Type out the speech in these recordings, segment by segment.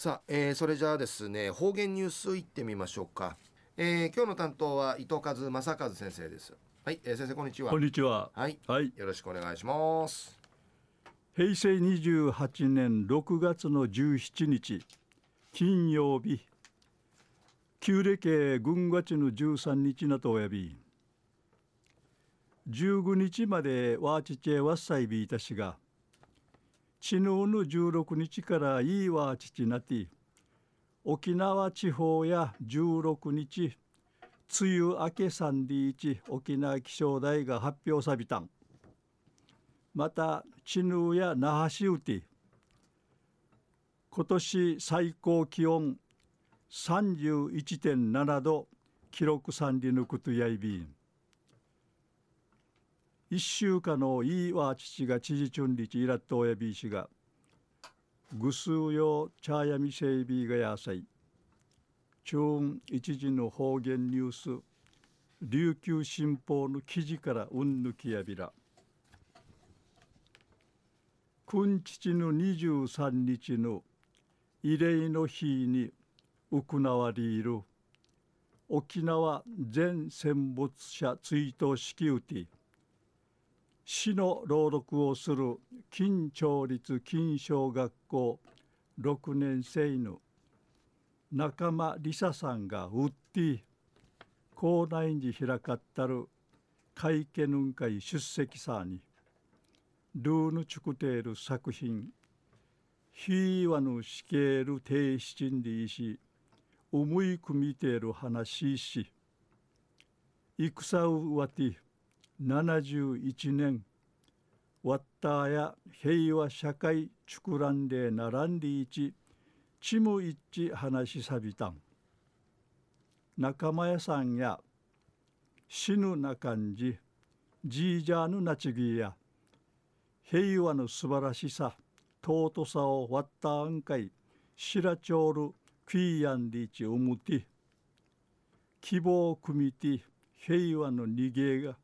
さあ、えー、それじゃあですね方言ニュースいってみましょうか、えー、今日の担当は伊藤和正和先生です。はい、えー、先生こんにちは。こんにちは。はい、はい、よろしくお願いします。平成28年6月の17日金曜日。旧暦軍月の13日なとおやび。15日までワーチチェワッサイビーたしが昨日の16日からいいわ父なて沖縄地方や16日梅雨明け3日沖縄気象台が発表さびたん。また知ヌや那覇市うて今年最高気温31.7度記録さんりぬくとやいびん。一週間のいいわ父が知事チュンリチイラット親ビーシがぐすうよ茶やみせいびがやさい中一時の方言ニュース琉球新報の記事からうんぬきやびら。君父の23日の慰霊の日に行われる沖縄全戦没者追悼式うて詩の朗読をする金町立金小学校6年生の仲間梨沙さんがうって校内に開かったる会見 nun 会出席さにルーヌチュクテール作品ヒーワヌシケール停止鎮理し思い組みてる話し戦うわて71年ワッターや平和社会畜欄で並んでいちちむいち話しさびたん。仲間屋さんや死ぬな感じじいじゃぬなちぎや平和の素晴らしさ尊さをワッターんかいしらちょうるクイヤンリーチうむて希望を組みて平和の逃げが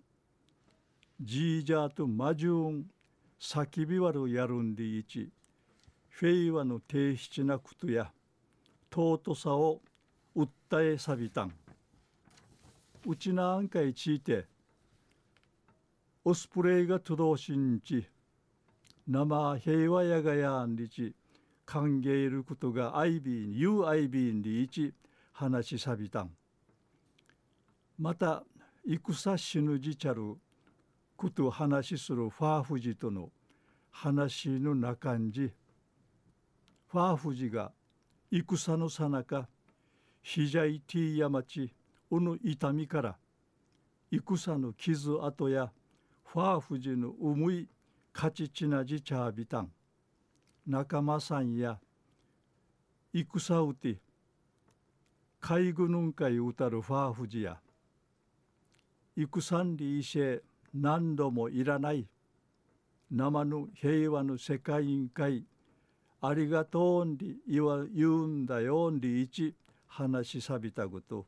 ジージャーとマジューン叫びわるやるんでいち平和の低質なことや尊さを訴えさびたん。うちなあんかいちいてオスプレイが都道しんち生平和やがやんりち歓迎いることがアイビーンユーアイビーンでいち話しさびたん。また戦死ぬじちゃること話するファーフジとの話の中んじファーフジが戦のさなかひじゃいティーヤマチうぬ痛みから戦の傷跡やファーフジの重い勝ちちなじちゃびたん仲間さんや戦うて海軍ぬんかいうたるファーフジや戦んりいせ何度もいらない生の平和の世界委員会ありがとうんり言わ言うんだよんり一話しさびたこと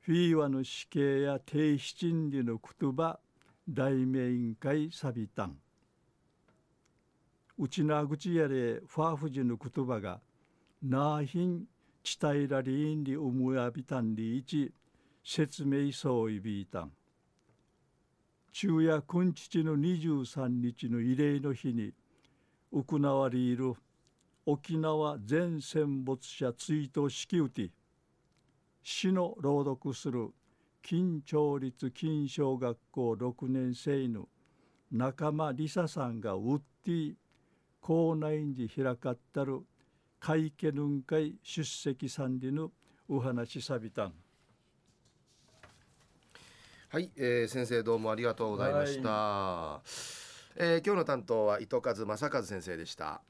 フィーワの死刑や低七理の言葉大名委員会さびたん。うちなぐちやれファーフジの言葉がなあひんちたいらりんりうむやびたんり一説明そういびいたん。昼夜君父の23日の慰霊の日に行われる沖縄全戦没者追悼式うて詩の朗読する金町立金小学校6年生の仲間梨沙さんがうって校内に開かったる会見ぬん会出席さんりぬお話さびたん。はい、えー、先生どうもありがとうございました、はい、えー、今日の担当は糸数正和先生でした